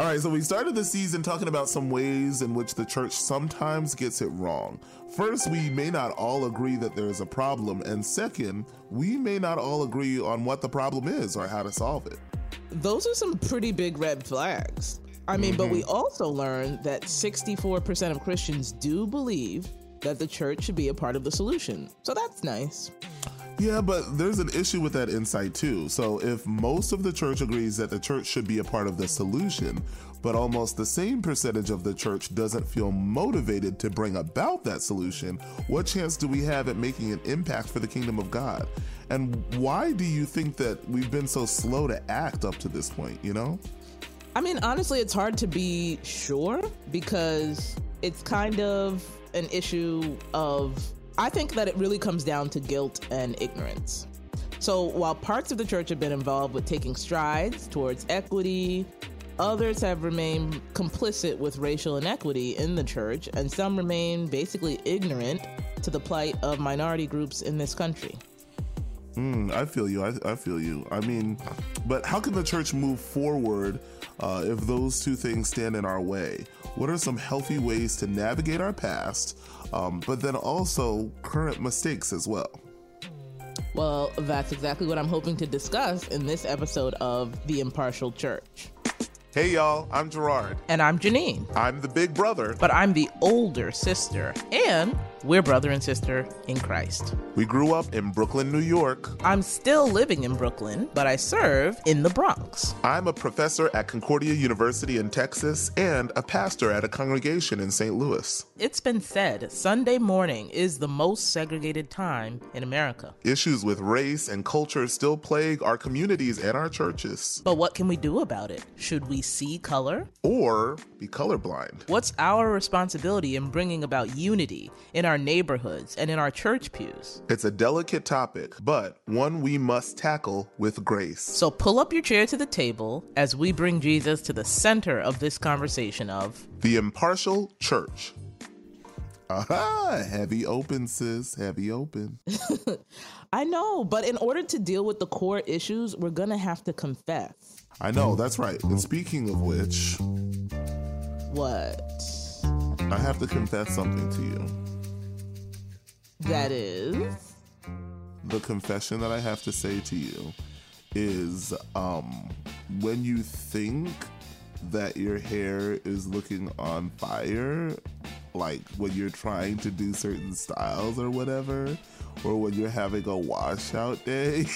All right, so we started the season talking about some ways in which the church sometimes gets it wrong. First, we may not all agree that there is a problem, and second, we may not all agree on what the problem is or how to solve it. Those are some pretty big red flags. I mean, mm-hmm. but we also learned that 64% of Christians do believe that the church should be a part of the solution. So that's nice. Yeah, but there's an issue with that insight too. So if most of the church agrees that the church should be a part of the solution, but almost the same percentage of the church doesn't feel motivated to bring about that solution, what chance do we have at making an impact for the kingdom of God? And why do you think that we've been so slow to act up to this point, you know? I mean, honestly, it's hard to be sure because it's kind of an issue of I think that it really comes down to guilt and ignorance. So while parts of the church have been involved with taking strides towards equity, others have remained complicit with racial inequity in the church, and some remain basically ignorant to the plight of minority groups in this country. Mm, I feel you. I, I, feel you. I mean, but how can the church move forward uh, if those two things stand in our way? What are some healthy ways to navigate our past um, but then also current mistakes as well. Well, that's exactly what I'm hoping to discuss in this episode of The Impartial Church. Hey y'all, I'm Gerard. And I'm Janine. I'm the big brother. But I'm the older sister. And we're brother and sister in Christ. We grew up in Brooklyn, New York. I'm still living in Brooklyn, but I serve in the Bronx. I'm a professor at Concordia University in Texas and a pastor at a congregation in St. Louis. It's been said Sunday morning is the most segregated time in America. Issues with race and culture still plague our communities and our churches. But what can we do about it? Should we see color? Or be colorblind? What's our responsibility in bringing about unity in our our neighborhoods and in our church pews. It's a delicate topic, but one we must tackle with grace. So pull up your chair to the table as we bring Jesus to the center of this conversation of the impartial church. Aha, heavy open, sis. Heavy open. I know, but in order to deal with the core issues, we're going to have to confess. I know, that's right. And speaking of which, what? I have to confess something to you. That is. The confession that I have to say to you is um, when you think that your hair is looking on fire, like when you're trying to do certain styles or whatever, or when you're having a washout day.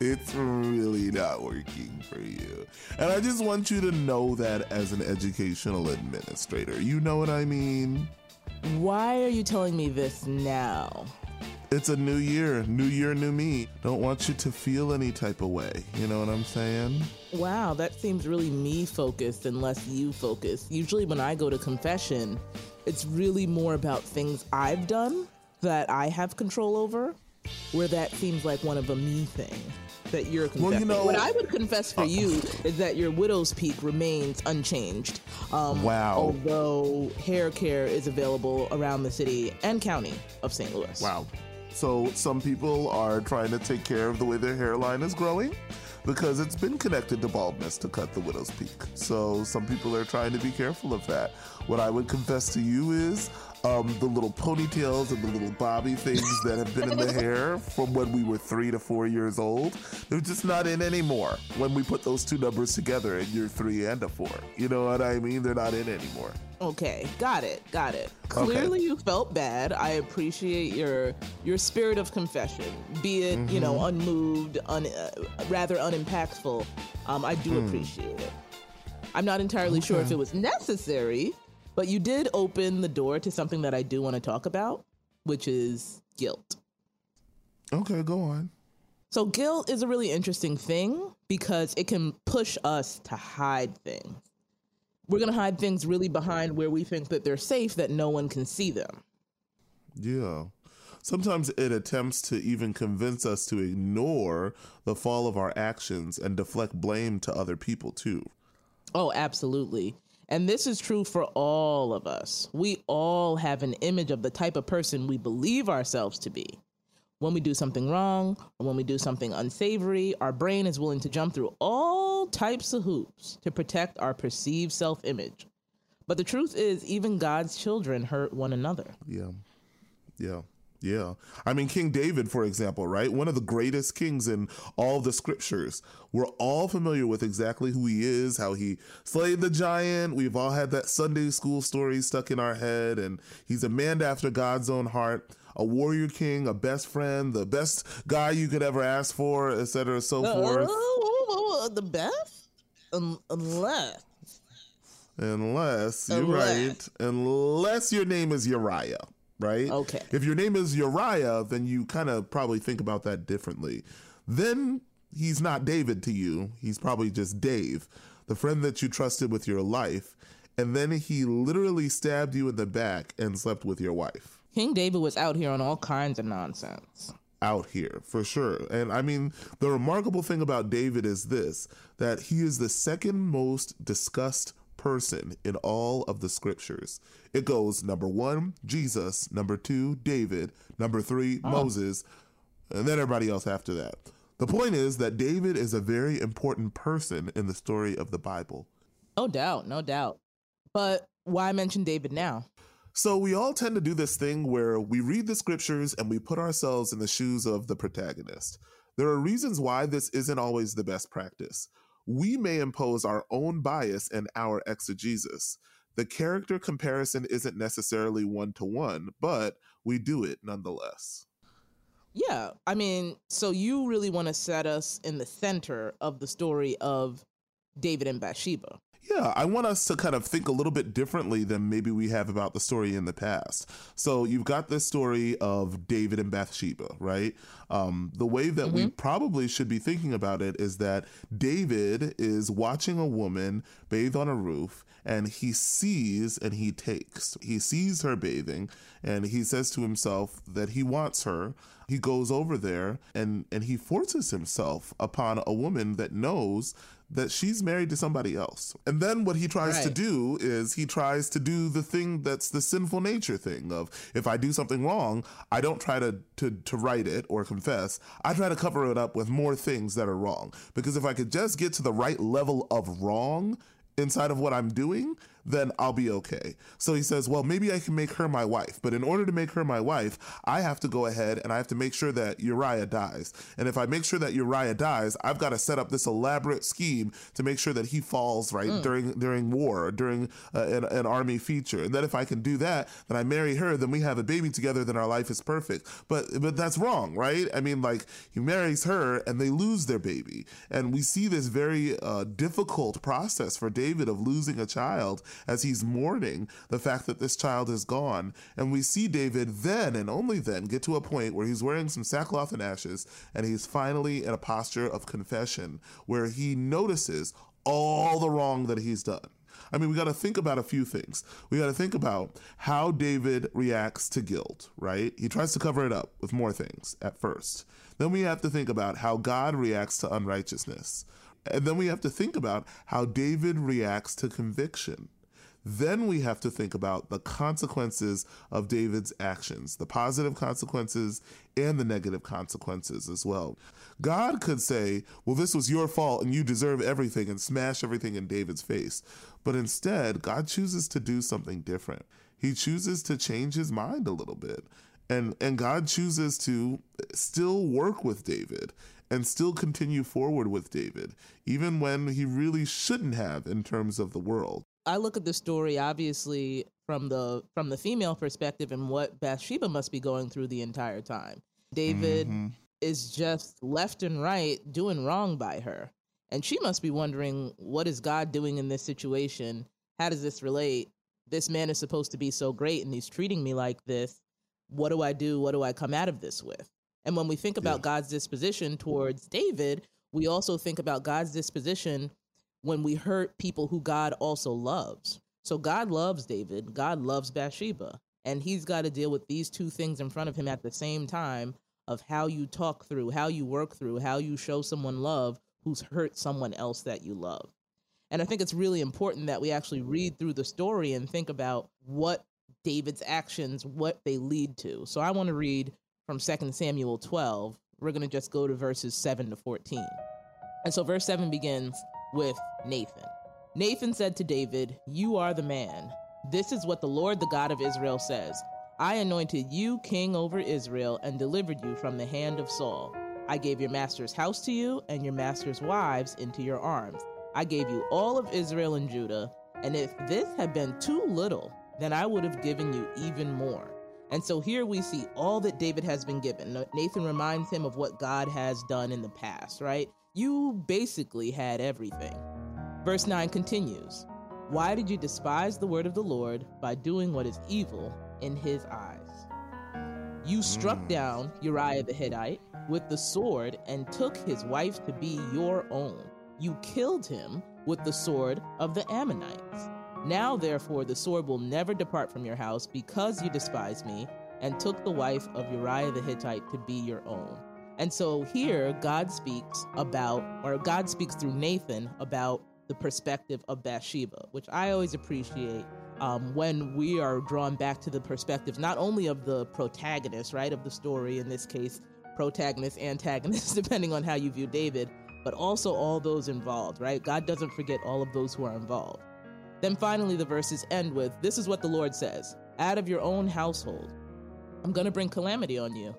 it's really not working for you. And I just want you to know that as an educational administrator. You know what I mean? Why are you telling me this now? It's a new year, new year, new me. Don't want you to feel any type of way. You know what I'm saying? Wow, that seems really me focused and less you focused. Usually, when I go to confession, it's really more about things I've done that I have control over, where that seems like one of a me thing that you're confessing. Well, you know, what I would confess for uh, you is that your widow's peak remains unchanged. Um, wow. Although hair care is available around the city and county of St. Louis. Wow. So some people are trying to take care of the way their hairline is growing because it's been connected to baldness to cut the widow's peak. So some people are trying to be careful of that. What I would confess to you is um, the little ponytails and the little bobby things that have been in the hair from when we were three to four years old. They're just not in anymore when we put those two numbers together and you're three and a four. You know what I mean? They're not in anymore. Okay, got it, got it. Clearly, okay. you felt bad. I appreciate your your spirit of confession, be it mm-hmm. you know mm-hmm. unmoved, un, uh, rather unimpactful. Um, I do mm. appreciate it. I'm not entirely okay. sure if it was necessary, but you did open the door to something that I do want to talk about, which is guilt. Okay, go on. So, guilt is a really interesting thing because it can push us to hide things. We're going to hide things really behind where we think that they're safe, that no one can see them. Yeah. Sometimes it attempts to even convince us to ignore the fall of our actions and deflect blame to other people, too. Oh, absolutely. And this is true for all of us. We all have an image of the type of person we believe ourselves to be. When we do something wrong or when we do something unsavory, our brain is willing to jump through all types of hoops to protect our perceived self image. But the truth is, even God's children hurt one another. Yeah. Yeah. Yeah. I mean, King David, for example, right? One of the greatest kings in all the scriptures. We're all familiar with exactly who he is, how he slayed the giant. We've all had that Sunday school story stuck in our head, and he's a man after God's own heart. A warrior king, a best friend, the best guy you could ever ask for, etc., so uh, forth. Uh, the best, unless, unless you're unless. right, unless your name is Uriah right? Okay. If your name is Uriah, then you kind of probably think about that differently. Then he's not David to you. He's probably just Dave, the friend that you trusted with your life. And then he literally stabbed you in the back and slept with your wife. King David was out here on all kinds of nonsense. Out here, for sure. And I mean, the remarkable thing about David is this that he is the second most discussed person in all of the scriptures. It goes number one, Jesus, number two, David, number three, oh. Moses, and then everybody else after that. The point is that David is a very important person in the story of the Bible. No doubt, no doubt. But why mention David now? So we all tend to do this thing where we read the scriptures and we put ourselves in the shoes of the protagonist. There are reasons why this isn't always the best practice we may impose our own bias and our exegesis. The character comparison isn't necessarily one to one, but we do it nonetheless. Yeah, I mean, so you really want to set us in the center of the story of David and Bathsheba. Yeah, I want us to kind of think a little bit differently than maybe we have about the story in the past. So you've got this story of David and Bathsheba, right? Um, the way that mm-hmm. we probably should be thinking about it is that David is watching a woman bathe on a roof and he sees and he takes. He sees her bathing and he says to himself that he wants her. He goes over there and, and he forces himself upon a woman that knows that she's married to somebody else. And then what he tries right. to do is he tries to do the thing that's the sinful nature thing of if I do something wrong, I don't try to to to write it or confess. I try to cover it up with more things that are wrong. Because if I could just get to the right level of wrong inside of what I'm doing, then I'll be okay. So he says, Well, maybe I can make her my wife. But in order to make her my wife, I have to go ahead and I have to make sure that Uriah dies. And if I make sure that Uriah dies, I've got to set up this elaborate scheme to make sure that he falls, right, mm. during during war or during uh, an, an army feature. And then if I can do that, then I marry her, then we have a baby together, then our life is perfect. But but that's wrong, right? I mean, like he marries her and they lose their baby. And we see this very uh, difficult process for David of losing a child as he's mourning the fact that this child is gone. And we see David then and only then get to a point where he's wearing some sackcloth and ashes and he's finally in a posture of confession where he notices all the wrong that he's done. I mean, we got to think about a few things. We got to think about how David reacts to guilt, right? He tries to cover it up with more things at first. Then we have to think about how God reacts to unrighteousness. And then we have to think about how David reacts to conviction. Then we have to think about the consequences of David's actions, the positive consequences and the negative consequences as well. God could say, Well, this was your fault and you deserve everything and smash everything in David's face. But instead, God chooses to do something different. He chooses to change his mind a little bit. And, and God chooses to still work with David and still continue forward with David, even when he really shouldn't have in terms of the world. I look at the story obviously from the from the female perspective and what Bathsheba must be going through the entire time. David mm-hmm. is just left and right doing wrong by her. And she must be wondering what is God doing in this situation? How does this relate? This man is supposed to be so great and he's treating me like this. What do I do? What do I come out of this with? And when we think about yeah. God's disposition towards David, we also think about God's disposition when we hurt people who God also loves. So God loves David, God loves Bathsheba, and he's got to deal with these two things in front of him at the same time of how you talk through, how you work through, how you show someone love who's hurt someone else that you love. And I think it's really important that we actually read through the story and think about what David's actions, what they lead to. So I want to read from 2 Samuel 12, we're going to just go to verses 7 to 14. And so verse 7 begins with Nathan. Nathan said to David, You are the man. This is what the Lord, the God of Israel, says I anointed you king over Israel and delivered you from the hand of Saul. I gave your master's house to you and your master's wives into your arms. I gave you all of Israel and Judah, and if this had been too little, then I would have given you even more. And so here we see all that David has been given. Nathan reminds him of what God has done in the past, right? You basically had everything. Verse 9 continues Why did you despise the word of the Lord by doing what is evil in his eyes? You struck mm. down Uriah the Hittite with the sword and took his wife to be your own. You killed him with the sword of the Ammonites. Now, therefore, the sword will never depart from your house because you despise me and took the wife of Uriah the Hittite to be your own. And so here, God speaks about, or God speaks through Nathan about the perspective of Bathsheba, which I always appreciate um, when we are drawn back to the perspectives not only of the protagonist, right, of the story, in this case, protagonist, antagonist, depending on how you view David, but also all those involved, right? God doesn't forget all of those who are involved. Then finally, the verses end with This is what the Lord says out of your own household, I'm going to bring calamity on you.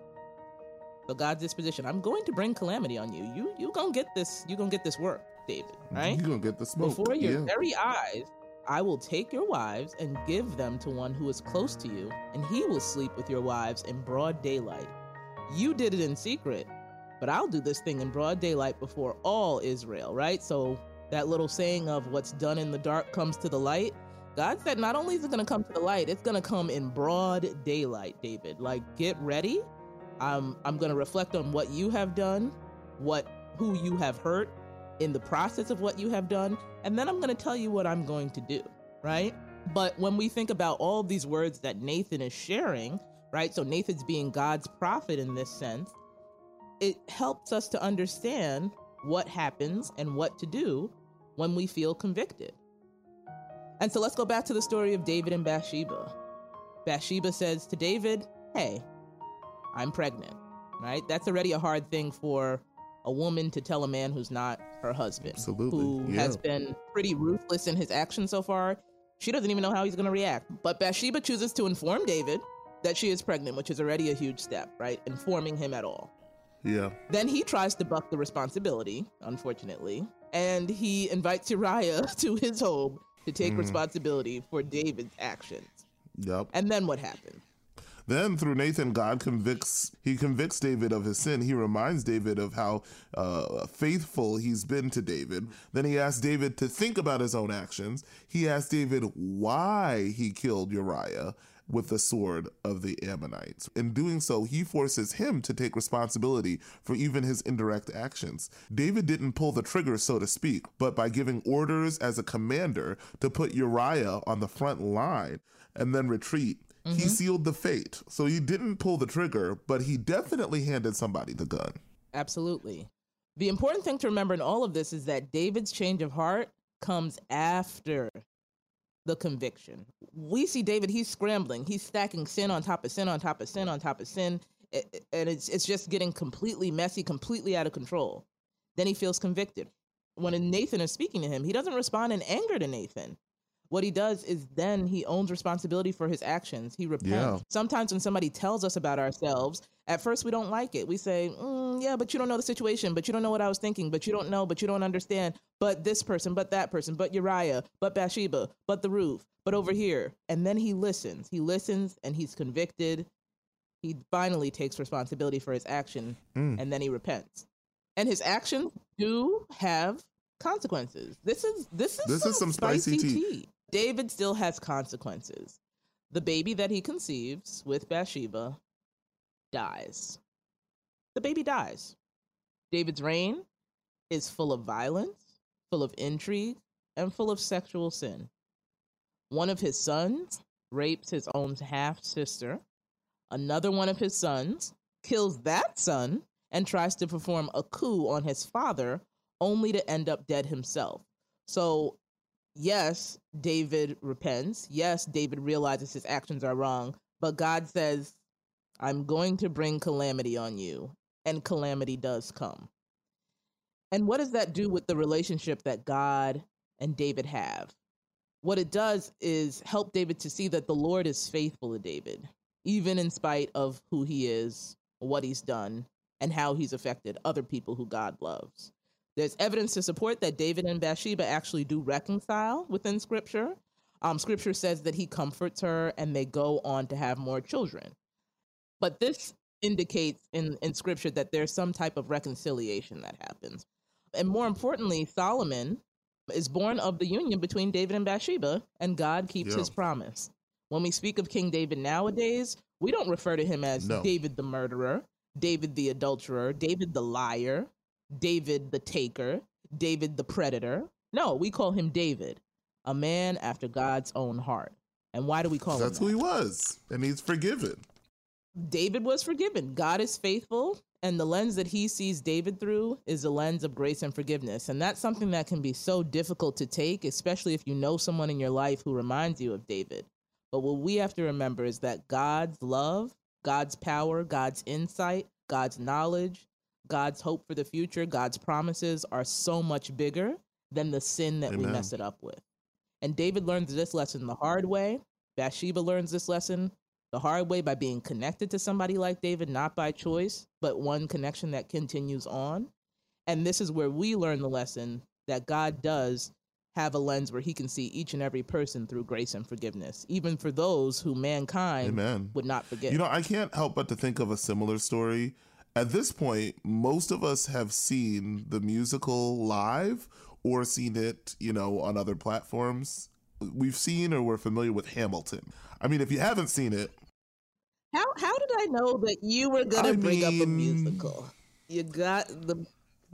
So God's disposition, I'm going to bring calamity on you. You you gonna get this. You gonna get this work, David. Right? You gonna get the smoke before your yeah. very eyes. I will take your wives and give them to one who is close to you, and he will sleep with your wives in broad daylight. You did it in secret, but I'll do this thing in broad daylight before all Israel, right? So that little saying of what's done in the dark comes to the light. God said not only is it going to come to the light, it's going to come in broad daylight, David. Like get ready. I'm I'm going to reflect on what you have done, what who you have hurt in the process of what you have done, and then I'm going to tell you what I'm going to do, right? But when we think about all these words that Nathan is sharing, right? So Nathan's being God's prophet in this sense, it helps us to understand what happens and what to do when we feel convicted. And so let's go back to the story of David and Bathsheba. Bathsheba says to David, Hey, I'm pregnant, right? That's already a hard thing for a woman to tell a man who's not her husband, Absolutely. who yeah. has been pretty ruthless in his actions so far. She doesn't even know how he's going to react. But Bathsheba chooses to inform David that she is pregnant, which is already a huge step, right? Informing him at all. Yeah. Then he tries to buck the responsibility, unfortunately, and he invites Uriah to his home to take mm. responsibility for David's actions. Yep. And then what happened? Then through Nathan, God convicts he convicts David of his sin. He reminds David of how uh, faithful he's been to David. Then he asks David to think about his own actions. He asks David why he killed Uriah with the sword of the Ammonites. In doing so, he forces him to take responsibility for even his indirect actions. David didn't pull the trigger, so to speak, but by giving orders as a commander to put Uriah on the front line and then retreat, mm-hmm. he sealed the fate. So he didn't pull the trigger, but he definitely handed somebody the gun. Absolutely. The important thing to remember in all of this is that David's change of heart comes after the conviction. We see David, he's scrambling. He's stacking sin on top of sin on top of sin on top of sin. And it's, it's just getting completely messy, completely out of control. Then he feels convicted. When Nathan is speaking to him, he doesn't respond in anger to Nathan. What he does is then he owns responsibility for his actions. He repents. Yeah. Sometimes when somebody tells us about ourselves, at first we don't like it. We say, mm, "Yeah, but you don't know the situation, but you don't know what I was thinking, but you don't know, but you don't understand, but this person, but that person, but Uriah, but Bathsheba, but the roof, but over here." And then he listens. He listens and he's convicted. He finally takes responsibility for his action mm. and then he repents. And his actions do have consequences. This is this is this some is some spicy, spicy tea. tea. David still has consequences. The baby that he conceives with Bathsheba dies. The baby dies. David's reign is full of violence, full of intrigue, and full of sexual sin. One of his sons rapes his own half sister. Another one of his sons kills that son and tries to perform a coup on his father, only to end up dead himself. So yes, David repents. Yes, David realizes his actions are wrong. But God says, I'm going to bring calamity on you, and calamity does come. And what does that do with the relationship that God and David have? What it does is help David to see that the Lord is faithful to David, even in spite of who he is, what he's done, and how he's affected other people who God loves. There's evidence to support that David and Bathsheba actually do reconcile within scripture. Um, scripture says that he comforts her and they go on to have more children. But this indicates in, in scripture that there's some type of reconciliation that happens. And more importantly, Solomon is born of the union between David and Bathsheba, and God keeps Yeah. his promise. When we speak of King David nowadays, we don't refer to him as No. David the murderer, David the adulterer, David the liar, David the taker, David the predator. No, we call him David, a man after God's own heart. And why do we call That's him That's who he was, and he's forgiven. David was forgiven. God is faithful, and the lens that he sees David through is the lens of grace and forgiveness. And that's something that can be so difficult to take, especially if you know someone in your life who reminds you of David. But what we have to remember is that God's love, God's power, God's insight, God's knowledge, God's hope for the future, God's promises are so much bigger than the sin that we Amen. mess it up with. And David learns this lesson the hard way. Bathsheba learns this lesson the hard way by being connected to somebody like David, not by choice, but one connection that continues on. And this is where we learn the lesson that God does have a lens where he can see each and every person through grace and forgiveness, even for those who mankind Amen. would not forget. You know, I can't help but to think of a similar story. At this point, most of us have seen the musical live or seen it, you know, on other platforms. We've seen or we're familiar with Hamilton. I mean, if you haven't seen it, how how did I know that you were gonna I bring up a musical? You got the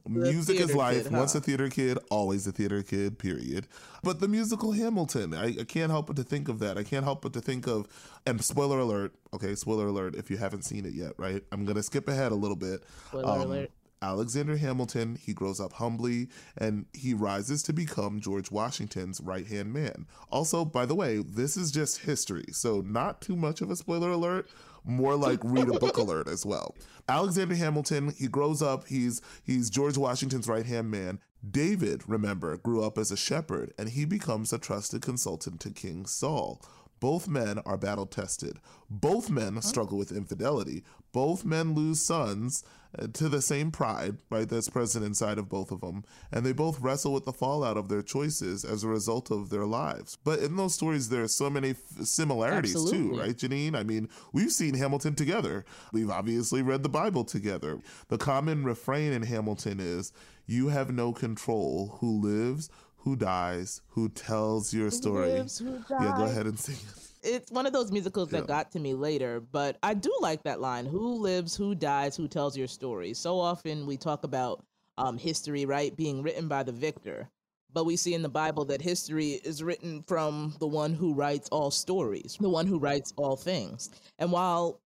music is life. kid, Once a theater kid, always a theater kid, period. But the musical Hamilton, I, I can't help but to think of that. I can't help but to think of, and spoiler alert, okay, spoiler alert if you haven't seen it yet, right? I'm going to skip ahead a little bit. Um, Spoiler alert. Alexander Hamilton, he grows up humbly and he rises to become George Washington's right hand man. Also, by the way, this is just history, so not too much of a spoiler alert, more like read a book alert as well. Alexander Hamilton, he grows up, he's he's George Washington's right hand man. David, remember, grew up as a shepherd and he becomes a trusted consultant to King Saul. Both men are battle tested. Both men struggle with infidelity. Both men lose sons uh, to the same pride, right, that's present inside of both of them. And they both wrestle with the fallout of their choices as a result of their lives. But in those stories, there are so many f- similarities too, right, Janine? I mean, we've seen Hamilton together. We've obviously read the Bible together. The common refrain in Hamilton is, You have no control who lives, who dies, who tells your story. lives, who Yeah, go ahead and sing it. it's one of those musicals that Yeah. got to me later, but I do like that line who lives, who dies, who tells your story. So often we talk about um, history, right, being written by the victor. But we see in the Bible that history is written from the one who writes all stories, the one who writes all things. And while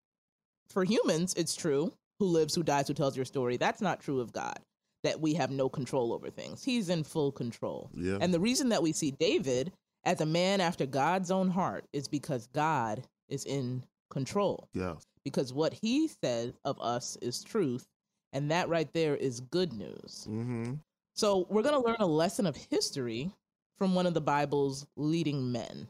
for humans it's true, who lives, who dies, who tells your story, that's not true of God, that we have no control over things. He's in full control. Yeah. And the reason that we see David as a man after God's own heart is because God is in control. yeah. Because what he says of us is truth. And that right there is good news. Mm-hmm. So we're going to learn a lesson of history from one of the Bible's leading men.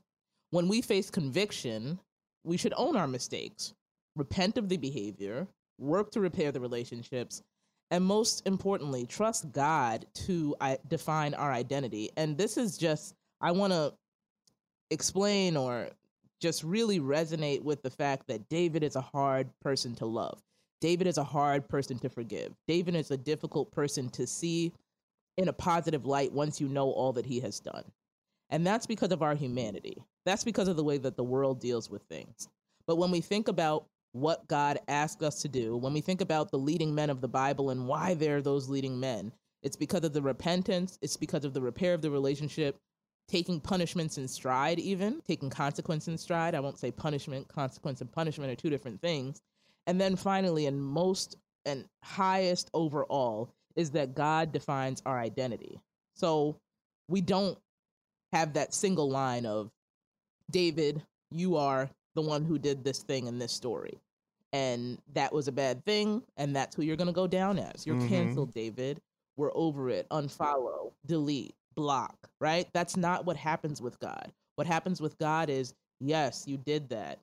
When we face conviction, we should own our mistakes, repent of the behavior, work to repair the relationships, and most importantly, trust God to I- define our identity. And this is just, I want to explain or just really resonate with the fact that David is a hard person to love. David is a hard person to forgive. David is a difficult person to see in a positive light once you know all that he has done. And that's because of our humanity. That's because of the way that the world deals with things. But when we think about what God asked us to do, when we think about the leading men of the Bible and why they're those leading men, it's because of the repentance, it's because of the repair of the relationship, taking punishments in stride, even taking consequence in stride. I won't say punishment, consequence, and punishment are two different things. And then finally, and most and highest overall, is that God defines our identity. So we don't have that single line of David, you are the one who did this thing in this story. and that was a bad thing, and that's who you're gonna go down as. You're Mhm. canceled, David. We're over it. Unfollow, delete, block, right? That's not what happens with God. What happens with God is, yes, you did that.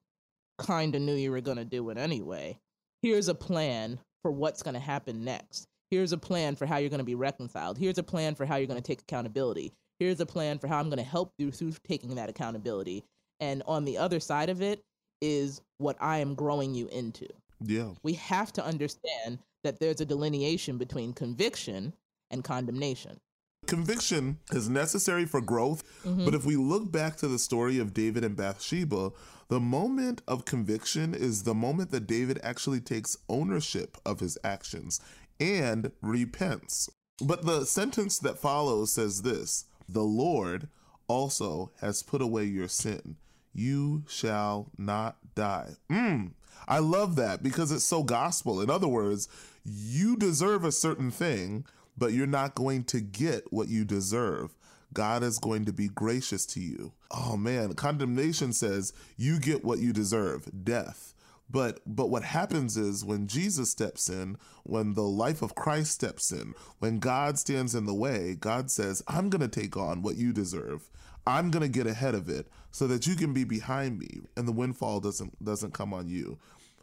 Kind of knew you were going to do it anyway. Here's a plan for what's going to happen next. Here's a plan for how you're going to be reconciled. Here's a plan for how you're going to take accountability. Here's a plan for how I'm going to help you through taking that accountability. And on the other side of it is what I am growing you into Yeah. we have to understand that there's a delineation between conviction and condemnation. Conviction is necessary for growth, mm-hmm. but if we look back to the story of David and Bathsheba, the moment of conviction is the moment that David actually takes ownership of his actions and repents. But the sentence that follows says this The Lord also has put away your sin. You shall not die. Mm, I love that because it's so gospel. In other words, you deserve a certain thing, but you're not going to get what you deserve. God is going to be gracious to you. Oh man, condemnation says you get what you deserve, death. But but what happens is when Jesus steps in, when the life of Christ steps in, when God stands in the way, God says, "I'm going to take on what you deserve. I'm going to get ahead of it so that you can be behind me and the windfall doesn't doesn't come on you."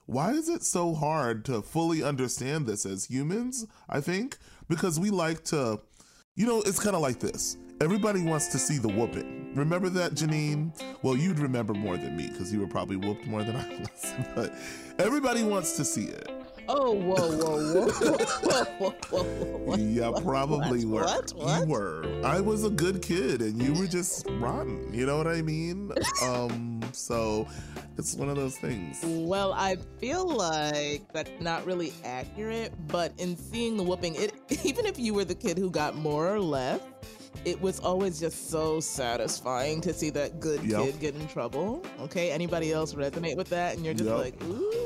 Why is it so hard to fully understand this as humans? I think because we like to you know, it's kind of like this. Everybody wants to see the whooping. Remember that, Janine? Well, you'd remember more than me because you were probably whooped more than I was. But everybody wants to see it. Oh, whoa, whoa, whoa, whoa, whoa, whoa, whoa. Yeah, probably what, were. what, what? You were. I was a good kid and you were just rotten. You know what I mean? Um, so it's one of those things. Well, I feel like that's not really accurate, but in seeing the whooping, it even if you were the kid who got more or less, it was always just so satisfying to see that good Yep. kid get in trouble. Okay, anybody else resonate with that? And you're just Yep. like, ooh,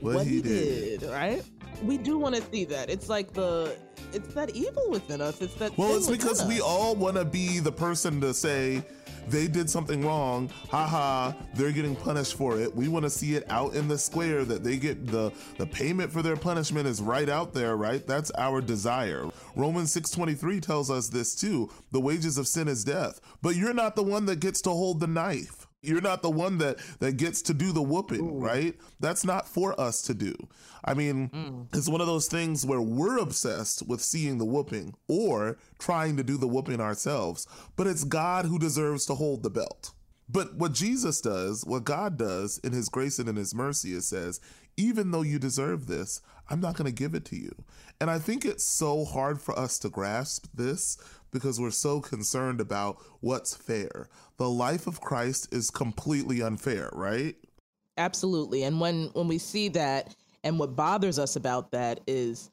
What what, he he did. did, right? We do want to see that. It's like the, it's that evil within us. It's that. Well, it's because we all want to be the person to say they did something wrong. Haha, they're getting punished for it. We want to see it out in the square that they get the the payment for their punishment is right out there, right? That's our desire. Romans 6:23 tells us this too. The wages of sin is death. But you're not the one that gets to hold the knife. You're not the one that that gets to do the whooping, right? That's not for us to do. I mean, mm. it's one of those things where we're obsessed with seeing the whooping or trying to do the whooping ourselves, but it's God who deserves to hold the belt. But what Jesus does, what God does in his grace and in his mercy is says, even though you deserve this, I'm not going to give it to you. And I think it's so hard for us to grasp this because we're so concerned about what's fair. The life of Christ is completely unfair, right? Absolutely. And when when we see that and what bothers us about that is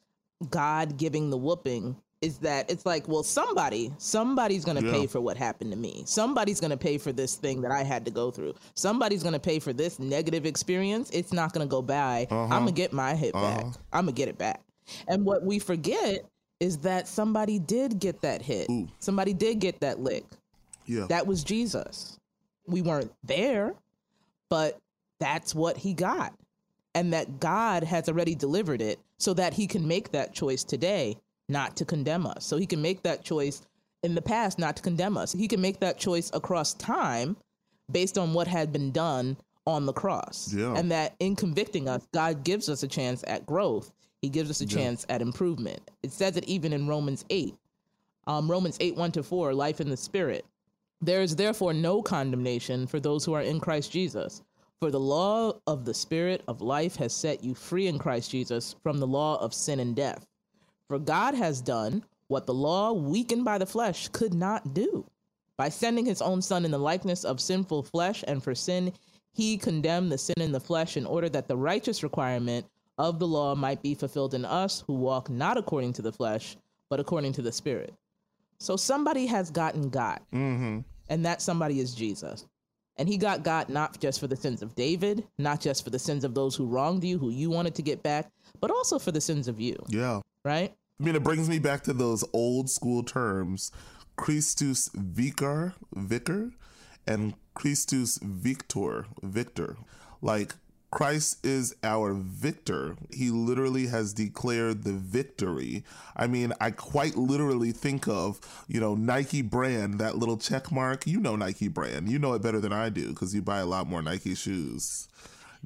God giving the whooping is that it's like, well, somebody, somebody's going to Yeah. pay for what happened to me. Somebody's going to pay for this thing that I had to go through. Somebody's going to pay for this negative experience. It's not going to go by. I'm going to get my hit back. Uh-huh. I'm going to get it back. And what we forget is that somebody did get that hit. Ooh. Somebody did get that lick. Yeah. That was Jesus. We weren't there, but that's what he got. And that God has already delivered it so that he can make that choice today not to condemn us. So he can make that choice in the past not to condemn us. He can make that choice across time based on what had been done on the cross. Yeah. And that in convicting us, God gives us a chance at growth. He gives us a chance at improvement. It says it even in Romans 8. Um, Romans 8, 1 to 4, life in the spirit. There is therefore no condemnation for those who are in Christ Jesus. For the law of the Spirit of life has set you free in Christ Jesus from the law of sin and death. For God has done what the law, weakened by the flesh, could not do. By sending his own Son in the likeness of sinful flesh, and for sin, he condemned the sin in the flesh in order that the righteous requirement of the law might be fulfilled in us who walk not according to the flesh, but according to the Spirit. So somebody has gotten God, mm-hmm. and that somebody is Jesus. And he got God not just for the sins of David, not just for the sins of those who wronged you, who you wanted to get back, but also for the sins of you, Yeah. right? I mean, it brings me back to those old school terms, Christus Vicar, vicar, and Christus Victor, victor. Like Christ is our victor. He literally has declared the victory. I mean, I quite literally think of, you know, Nike brand, that little check mark. You know Nike brand. You know it better than I do because you buy a lot more Nike shoes.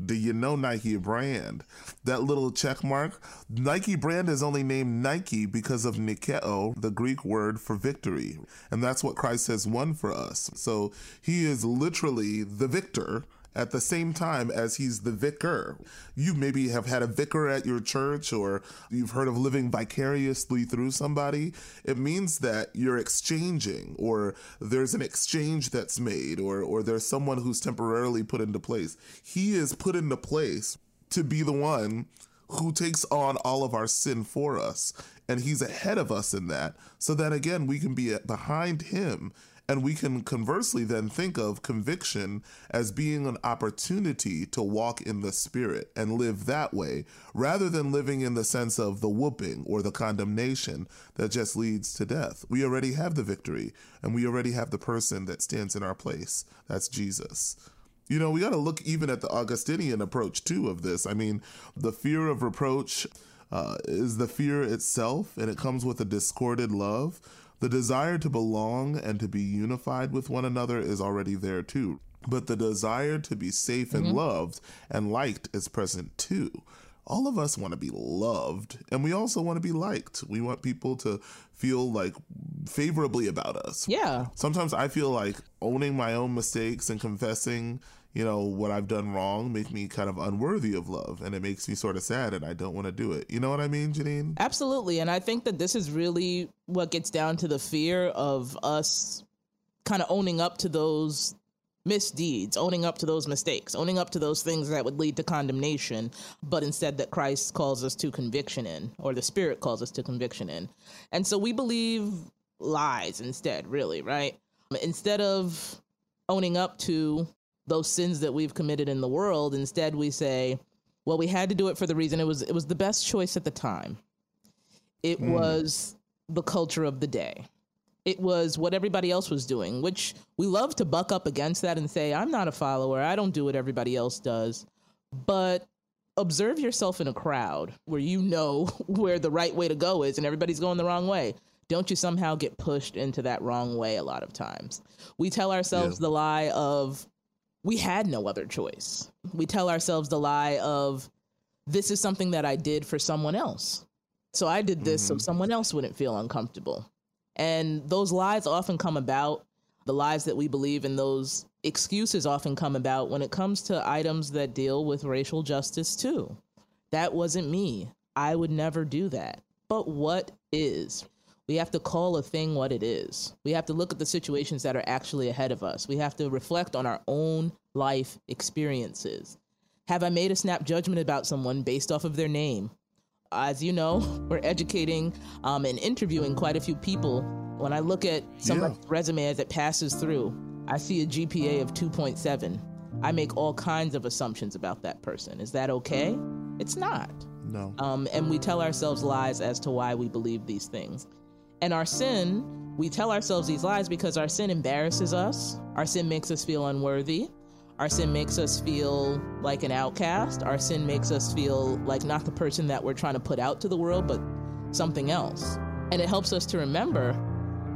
Do you know Nike brand? That little check mark? Nike brand is only named Nike because of Nikeo, the Greek word for victory. And that's what Christ has won for us. So he is literally the victor at the same time as he's the vicar. You maybe have had a vicar at your church or you've heard of living vicariously through somebody. It means that you're exchanging or there's an exchange that's made or or there's someone who's temporarily put into place. He is put into place to be the one who takes on all of our sin for us. And he's ahead of us in that, so that again, we can be behind him and we can conversely then think of conviction as being an opportunity to walk in the spirit and live that way rather than living in the sense of the whooping or the condemnation that just leads to death. We already have the victory and we already have the person that stands in our place. That's Jesus. You know, we got to look even at the Augustinian approach too of this. I mean, the fear of reproach uh, is the fear itself, and it comes with a disordered love. The desire to belong and to be unified with one another is already there too. But the desire to be safe and mm-hmm. loved and liked is present too. All of us want to be loved and we also want to be liked. We want people to feel like favorably about us. Yeah. Sometimes I feel like owning my own mistakes and confessing you know, what I've done wrong make me kind of unworthy of love and it makes me sort of sad and I don't want to do it. You know what I mean, Janine? Absolutely. And I think that this is really what gets down to the fear of us kind of owning up to those misdeeds, owning up to those mistakes, owning up to those things that would lead to condemnation, but instead that Christ calls us to conviction in, or the Spirit calls us to conviction in. And so we believe lies instead, really, right? Instead of owning up to those sins that we've committed in the world. Instead, we say, well, we had to do it for the reason it was it was the best choice at the time. It mm. was the culture of the day. It was what everybody else was doing, which we love to buck up against that and say, I'm not a follower. I don't do what everybody else does. But observe yourself in a crowd where you know where the right way to go is and everybody's going the wrong way. Don't you somehow get pushed into that wrong way a lot of times? We tell ourselves yeah. the lie of, we had no other choice. We tell ourselves the lie of, this is something that I did for someone else. So I did this mm-hmm. so someone else wouldn't feel uncomfortable. And those lies often come about, the lies that we believe in, those excuses often come about when it comes to items that deal with racial justice, too. That wasn't me. I would never do that. But what is? We have to call a thing what it is. We have to look at the situations that are actually ahead of us. We have to reflect on our own life experiences. Have I made a snap judgment about someone based off of their name? As you know, we're educating um, and interviewing quite a few people. When I look at somebody's yeah. resume as it passes through, I see a GPA of 2.7. I make all kinds of assumptions about that person. Is that okay? It's not. No. Um, and we tell ourselves lies as to why we believe these things. And our sin, we tell ourselves these lies because our sin embarrasses us. Our sin makes us feel unworthy. Our sin makes us feel like an outcast. Our sin makes us feel like not the person that we're trying to put out to the world, but something else. And it helps us to remember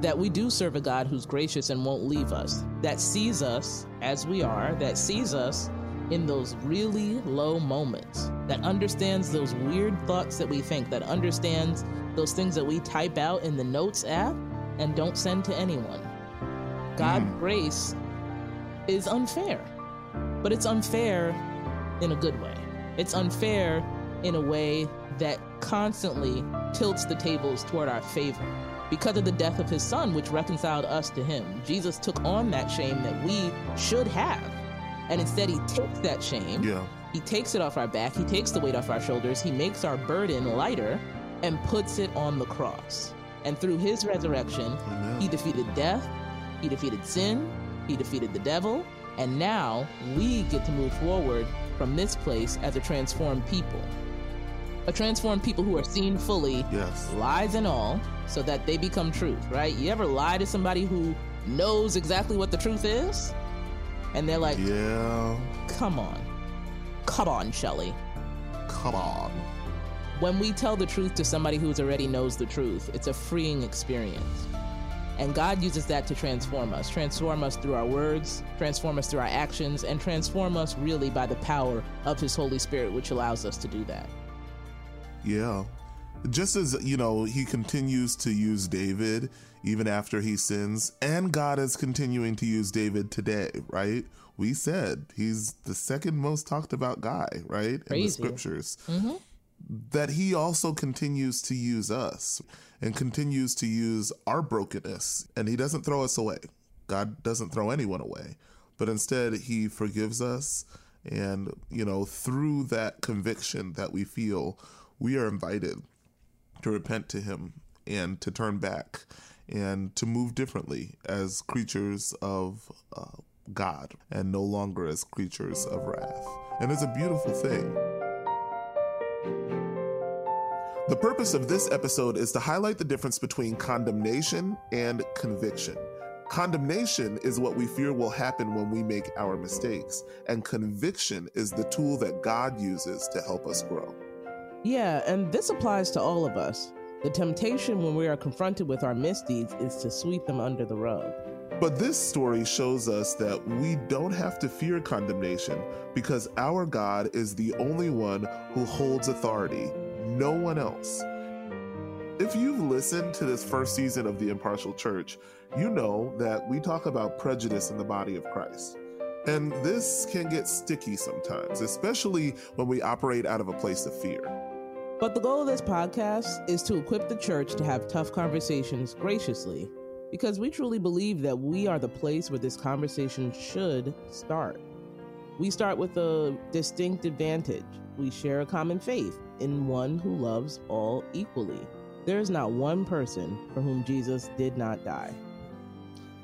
that we do serve a God who's gracious and won't leave us, that sees us as we are, that sees us in those really low moments, that understands those weird thoughts that we think, that understands those things that we type out in the notes app and don't send to anyone. God's mm. grace is unfair, but it's unfair in a good way. It's unfair in a way that constantly tilts the tables toward our favor. Because of the death of his son, which reconciled us to him, Jesus took on that shame that we should have. And instead, he takes that shame, yeah. he takes it off our back, he takes the weight off our shoulders, he makes our burden lighter, and puts it on the cross. And through his resurrection, Amen. he defeated death, he defeated sin, he defeated the devil, and now we get to move forward from this place as a transformed people. A transformed people who are seen fully, yes. lies and all, so that they become truth, right? You ever lie to somebody who knows exactly what the truth is? And they're like, Yeah. Come on. Come on, Shelly. Come on. When we tell the truth to somebody who already knows the truth, it's a freeing experience. And God uses that to transform us, transform us through our words, transform us through our actions, and transform us really by the power of His Holy Spirit, which allows us to do that. Yeah. Just as, you know, he continues to use David even after he sins, and God is continuing to use David today, right? We said he's the second most talked about guy, right? Crazy. In the scriptures. Mm-hmm. That he also continues to use us and continues to use our brokenness, and he doesn't throw us away. God doesn't throw anyone away, but instead he forgives us. And, you know, through that conviction that we feel, we are invited to repent to Him and to turn back and to move differently as creatures of uh, God and no longer as creatures of wrath. And it's a beautiful thing. The purpose of this episode is to highlight the difference between condemnation and conviction. Condemnation is what we fear will happen when we make our mistakes, and conviction is the tool that God uses to help us grow. Yeah, and this applies to all of us. The temptation when we are confronted with our misdeeds is to sweep them under the rug. But this story shows us that we don't have to fear condemnation because our God is the only one who holds authority, no one else. If you've listened to this first season of The Impartial Church, you know that we talk about prejudice in the body of Christ. And this can get sticky sometimes, especially when we operate out of a place of fear. But the goal of this podcast is to equip the church to have tough conversations graciously, because we truly believe that we are the place where this conversation should start. We start with a distinct advantage. We share a common faith in one who loves all equally. There is not one person for whom Jesus did not die.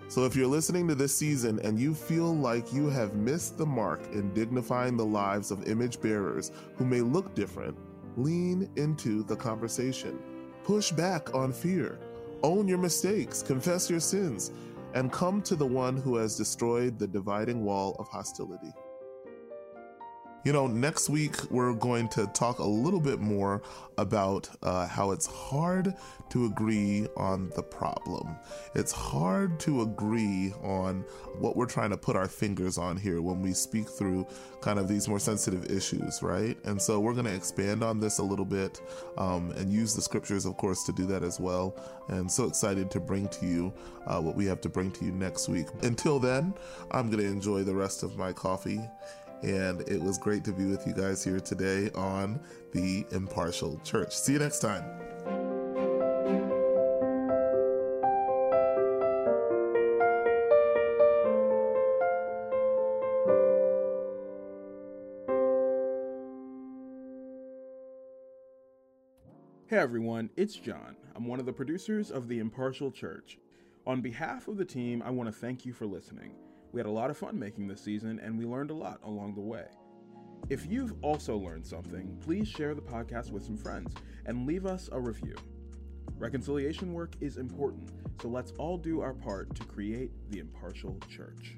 So if you're listening to this season and you feel like you have missed the mark in dignifying the lives of image bearers who may look different, lean into the conversation. Push back on fear. Own your mistakes, confess your sins, and come to the one who has destroyed the dividing wall of hostility. You know, next week we're going to talk a little bit more about uh, how it's hard to agree on the problem. It's hard to agree on what we're trying to put our fingers on here when we speak through kind of these more sensitive issues, right? And so we're going to expand on this a little bit um, and use the scriptures, of course, to do that as well. And so excited to bring to you uh, what we have to bring to you next week. Until then, I'm going to enjoy the rest of my coffee and it was great to be with you guys here today on the Impartial Church. See you next time. Hey everyone, it's John. I'm one of the producers of The Impartial Church. On behalf of the team, I want to thank you for listening. We had a lot of fun making this season, and we learned a lot along the way. If you've also learned something, please share the podcast with some friends and leave us a review. Reconciliation work is important, so let's all do our part to create the impartial church.